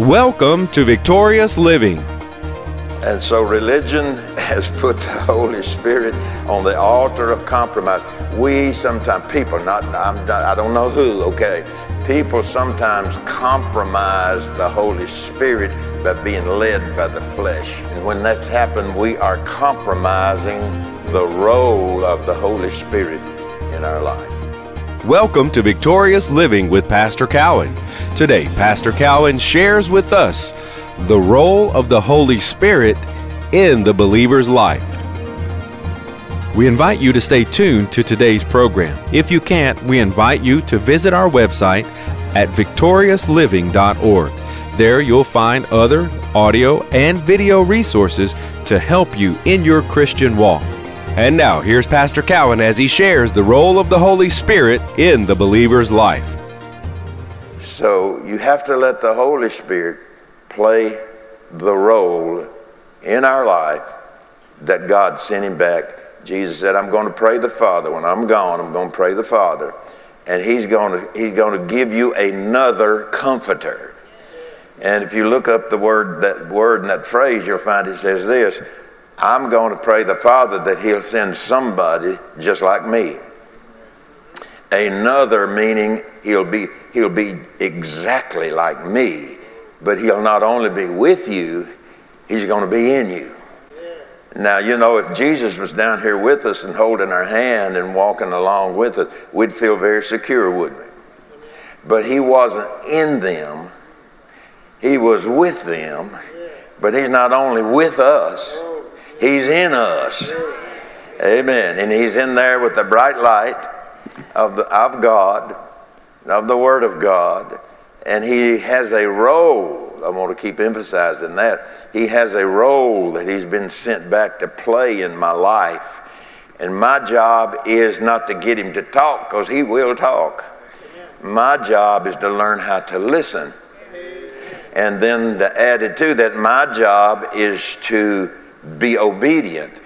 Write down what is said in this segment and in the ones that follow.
Welcome to Victorious Living. And so religion has put the Holy Spirit on the altar of compromise. We sometimes, people, not, I'm, I don't know who, okay, people sometimes compromise the Holy Spirit by being led by the flesh. And when that's happened, we are compromising the role of the Holy Spirit in our life. Welcome to Victorious Living with Pastor Cowan. Today, Pastor Cowan shares with us the role of the Holy Spirit in the believer's life. We invite you to stay tuned to today's program. If you can't, we invite you to visit our website at victoriousliving.org. There you'll find other audio and video resources to help you in your Christian walk. And now, here's Pastor Cowan as he shares the role of the Holy Spirit in the believer's life. So, you have to let the Holy Spirit play the role in our life that God sent him back. Jesus said, I'm going to pray the Father. When I'm gone, I'm going to pray the Father. And he's going to, he's going to give you another comforter. And if you look up the word, that word and that phrase, you'll find it says this I'm going to pray the Father that He'll send somebody just like me. Another meaning He'll be, he'll be exactly like me, but He'll not only be with you, He's going to be in you. Now, you know, if Jesus was down here with us and holding our hand and walking along with us, we'd feel very secure, wouldn't we? But He wasn't in them, He was with them, but He's not only with us, oh, He's in us. Amen. And He's in there with the bright light of, the, of God, of the Word of God, and He has a role. I want to keep emphasizing that. He has a role that He's been sent back to play in my life. And my job is not to get Him to talk, because He will talk. My job is to learn how to listen. And then to add it to that, my job is to be obedient.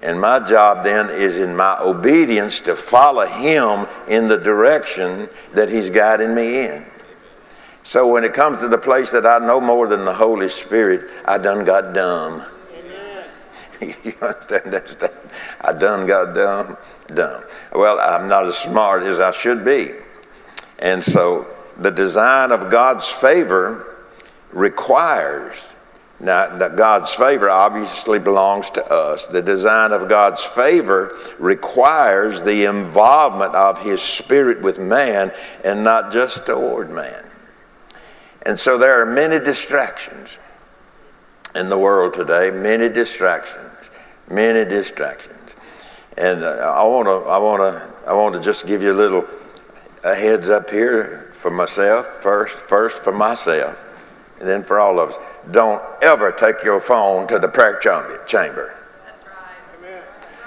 And my job then is in my obedience to follow him in the direction that he's guiding me in. So when it comes to the place that I know more than the Holy Spirit, I done got dumb. you understand? I done got dumb, dumb. Well, I'm not as smart as I should be. And so the design of God's favor requires now, that God's favor obviously belongs to us. The design of God's favor requires the involvement of His Spirit with man and not just toward man. And so there are many distractions in the world today, many distractions, many distractions. And uh, I want to, I want to, I want to just give you a little a heads up here for myself first, first for myself and then for all of us. Don't ever take your phone to the prayer chamber.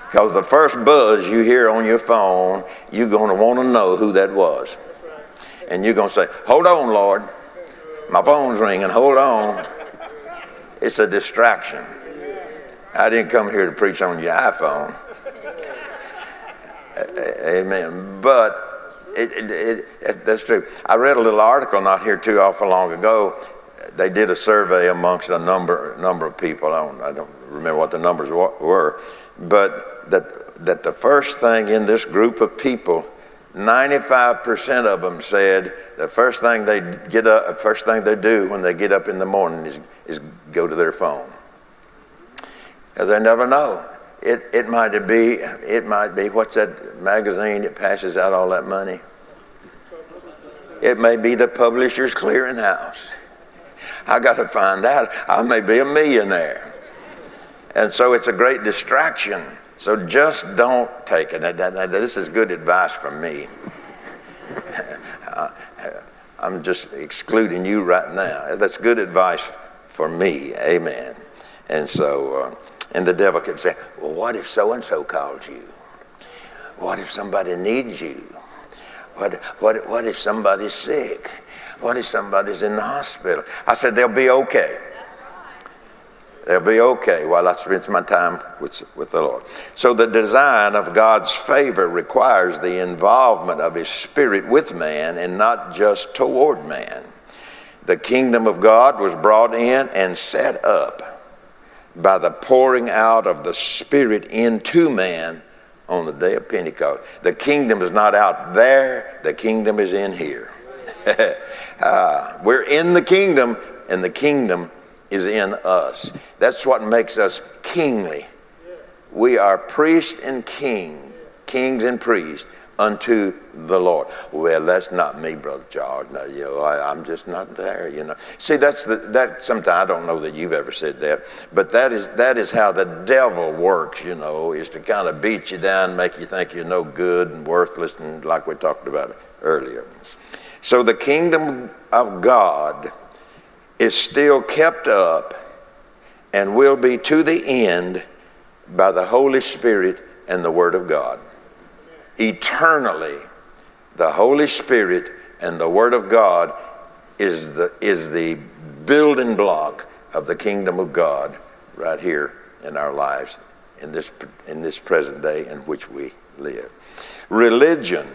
Because the first buzz you hear on your phone, you're going to want to know who that was. And you're going to say, Hold on, Lord. My phone's ringing. Hold on. It's a distraction. I didn't come here to preach on your iPhone. Amen. But it, it, it, that's true. I read a little article not here too awful long ago they did a survey amongst a number number of people. I don't, I don't remember what the numbers were, but that that the first thing in this group of people, 95% of them said the first thing they get up, first thing they do when they get up in the morning is is go to their phone. Because they never know. It it might be it might be what's that magazine that passes out all that money. It may be the publisher's clearinghouse. I got to find out. I may be a millionaire. And so it's a great distraction. So just don't take it. This is good advice from me. I'm just excluding you right now. That's good advice for me. Amen. And so, uh, and the devil kept saying, well, what if so and so called you? What if somebody needs you? What, what, what if somebody's sick? What if somebody's in the hospital? I said, they'll be okay. They'll be okay while I spend my time with, with the Lord. So, the design of God's favor requires the involvement of His Spirit with man and not just toward man. The kingdom of God was brought in and set up by the pouring out of the Spirit into man on the day of Pentecost. The kingdom is not out there, the kingdom is in here. uh, we're in the kingdom, and the kingdom is in us. That's what makes us kingly. We are priest and king, kings and priests unto the Lord. Well, that's not me, Brother Charles. No, you know, I, am just not there. You know. See, that's the that. Sometimes I don't know that you've ever said that, but that is that is how the devil works. You know, is to kind of beat you down, make you think you're no good and worthless, and like we talked about earlier. So the kingdom of God is still kept up and will be to the end by the Holy Spirit and the Word of God eternally, the Holy Spirit and the Word of God is the, is the building block of the kingdom of God right here in our lives in this, in this present day in which we live. Religion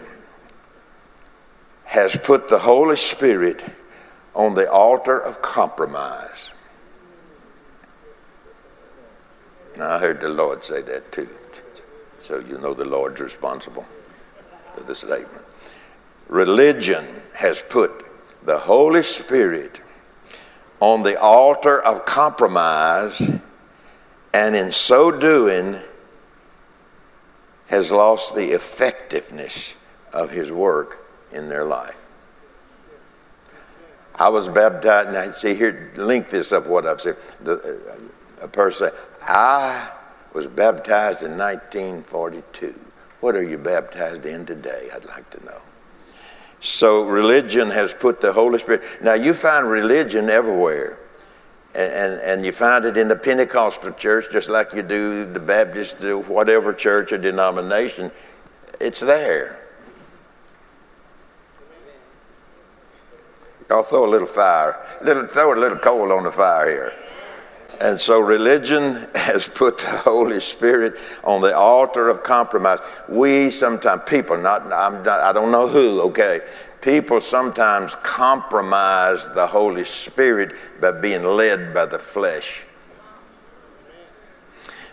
has put the Holy Spirit on the altar of compromise. Now, I heard the Lord say that too. So you know the Lord's responsible for the statement. Religion has put the Holy Spirit on the altar of compromise, and in so doing, has lost the effectiveness of his work in their life. I was baptized, and I see here, link this up what I've said. The, uh, a person, I was baptized in 1942. What are you baptized in today? I'd like to know. So religion has put the Holy Spirit. Now you find religion everywhere. And, and, and, you find it in the Pentecostal church, just like you do the Baptist, whatever church or denomination. It's there. I'll throw a little fire, little, throw a little coal on the fire here. And so religion has put the Holy Spirit on the altar of compromise. We sometimes, people, not, not I don't know who, okay, people sometimes compromise the Holy Spirit by being led by the flesh.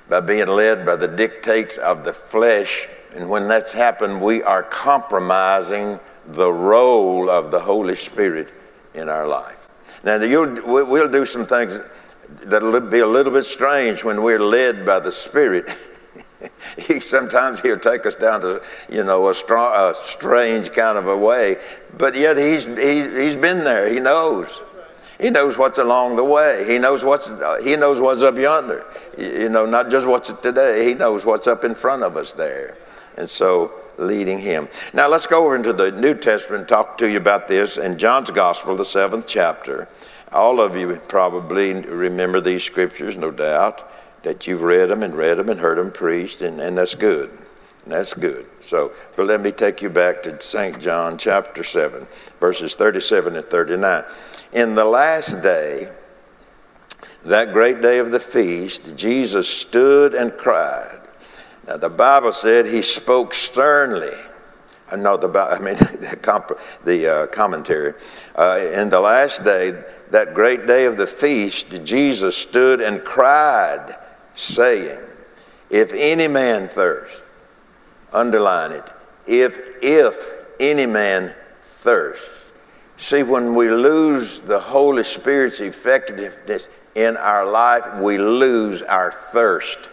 By being led by the dictates of the flesh. And when that's happened, we are compromising the role of the Holy Spirit in our life. Now, we'll do some things that'll be a little bit strange when we're led by the Spirit. he sometimes he'll take us down to you know a, a strange kind of a way, but yet he's he, he's been there. He knows. He knows what's along the way. He knows what's he knows what's up yonder. You know, not just what's today. He knows what's up in front of us there, and so leading him. Now let's go over into the New Testament and talk to you about this in John's Gospel, the seventh chapter. All of you probably remember these scriptures, no doubt, that you've read them and read them and heard them preached, and, and that's good. That's good. So, but let me take you back to St. John chapter 7, verses 37 and 39. In the last day, that great day of the feast, Jesus stood and cried. Now, the Bible said he spoke sternly. Know the, I mean, the, comp, the uh, commentary. Uh, in the last day, that great day of the feast, Jesus stood and cried, saying, If any man thirst, underline it, if, if any man thirst. See, when we lose the Holy Spirit's effectiveness in our life, we lose our thirst.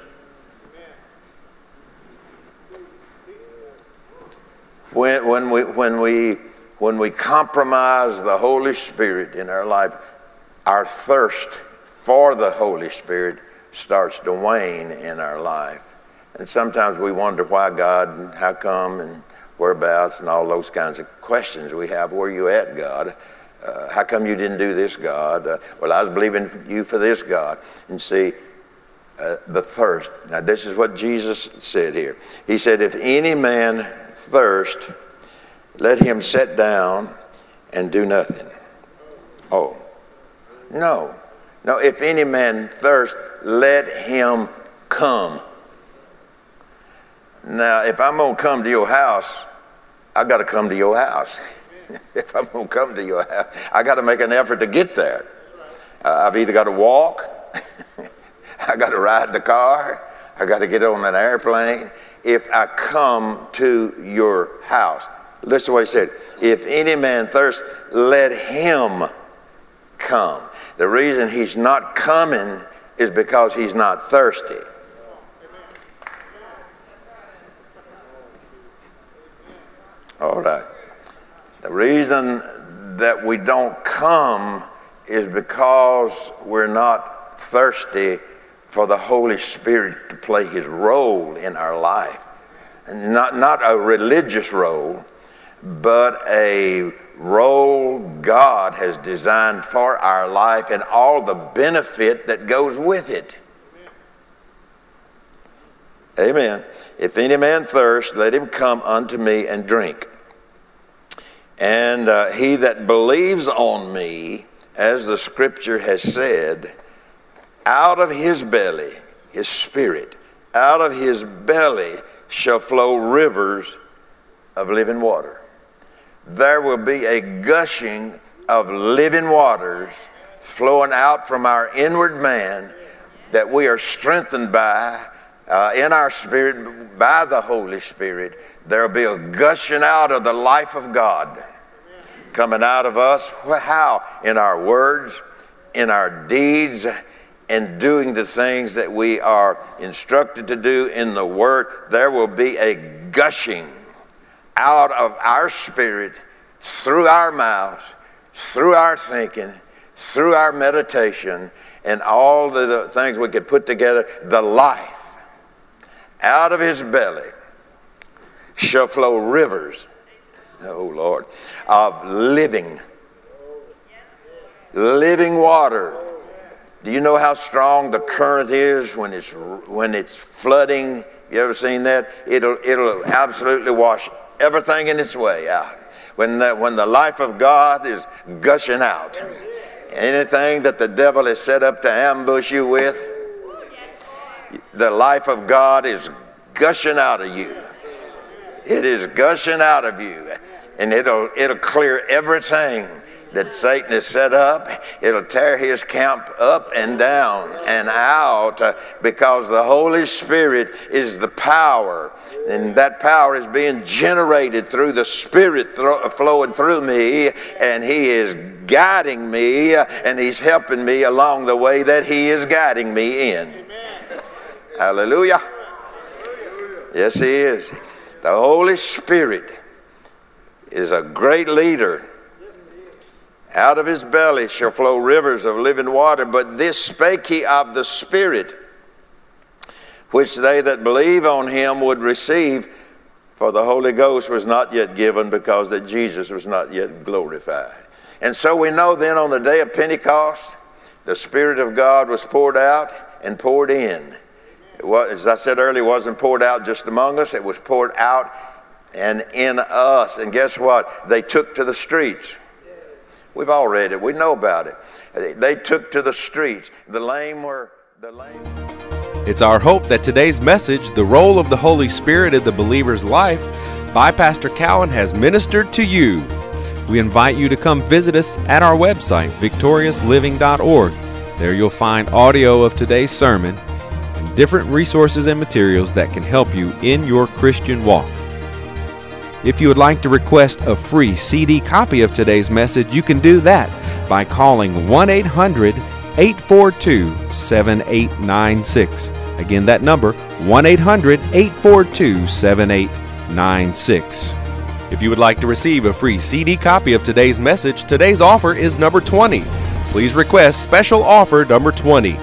When, when, we, when, we, when we compromise the Holy Spirit in our life, our thirst for the Holy Spirit starts to wane in our life. And sometimes we wonder why God and how come and whereabouts and all those kinds of questions we have. Where are you at, God? Uh, how come you didn't do this, God? Uh, well, I was believing you for this, God. And see, uh, the thirst. Now, this is what Jesus said here. He said, If any man thirst, let him sit down and do nothing. Oh, no. No, if any man thirst, let him come. Now, if I'm going to come to your house, I got to come to your house. if I'm going to come to your house, I got to make an effort to get there. Uh, I've either got to walk, I got to ride the car, I got to get on an airplane. If I come to your house, listen to what he said. If any man thirst, let him come. The reason he's not coming is because he's not thirsty. All right. The reason that we don't come is because we're not thirsty for the Holy Spirit to play his role in our life. Not, not a religious role, but a role God has designed for our life and all the benefit that goes with it. Amen. If any man thirst, let him come unto me and drink. And uh, he that believes on me, as the scripture has said, out of his belly, his spirit, out of his belly shall flow rivers of living water. There will be a gushing of living waters flowing out from our inward man that we are strengthened by uh, in our spirit by the Holy Spirit. There will be a gushing out of the life of God coming out of us. How? In our words, in our deeds, and doing the things that we are instructed to do in the Word, there will be a gushing out of our spirit through our mouths, through our thinking, through our meditation, and all the, the things we could put together, the life out of his belly shall flow rivers, oh Lord, of living, living water do you know how strong the current is when it's, when it's flooding? You ever seen that? It'll, it'll absolutely wash everything in its way out. When the, when the life of God is gushing out, anything that the devil has set up to ambush you with, the life of God is gushing out of you. It is gushing out of you, and it'll, it'll clear everything that Satan has set up, it'll tear his camp up and down and out uh, because the Holy Spirit is the power. And that power is being generated through the Spirit flowing through me, and He is guiding me, uh, and He's helping me along the way that He is guiding me in. Hallelujah. Yes, He is. The Holy Spirit is a great leader out of his belly shall flow rivers of living water. But this spake he of the Spirit, which they that believe on him would receive, for the Holy Ghost was not yet given because that Jesus was not yet glorified. And so we know then on the day of Pentecost, the Spirit of God was poured out and poured in. Was, as I said earlier, it wasn't poured out just among us, it was poured out and in us. And guess what? They took to the streets. We've all read it. We know about it. They took to the streets. The lame were the lame. It's our hope that today's message, the role of the Holy Spirit in the believer's life, by Pastor Cowan has ministered to you. We invite you to come visit us at our website, victoriousliving.org. There you'll find audio of today's sermon and different resources and materials that can help you in your Christian walk. If you would like to request a free CD copy of today's message, you can do that by calling 1 800 842 7896. Again, that number 1 800 842 7896. If you would like to receive a free CD copy of today's message, today's offer is number 20. Please request special offer number 20.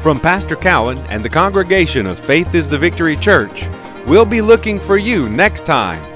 From Pastor Cowan and the congregation of Faith is the Victory Church, we'll be looking for you next time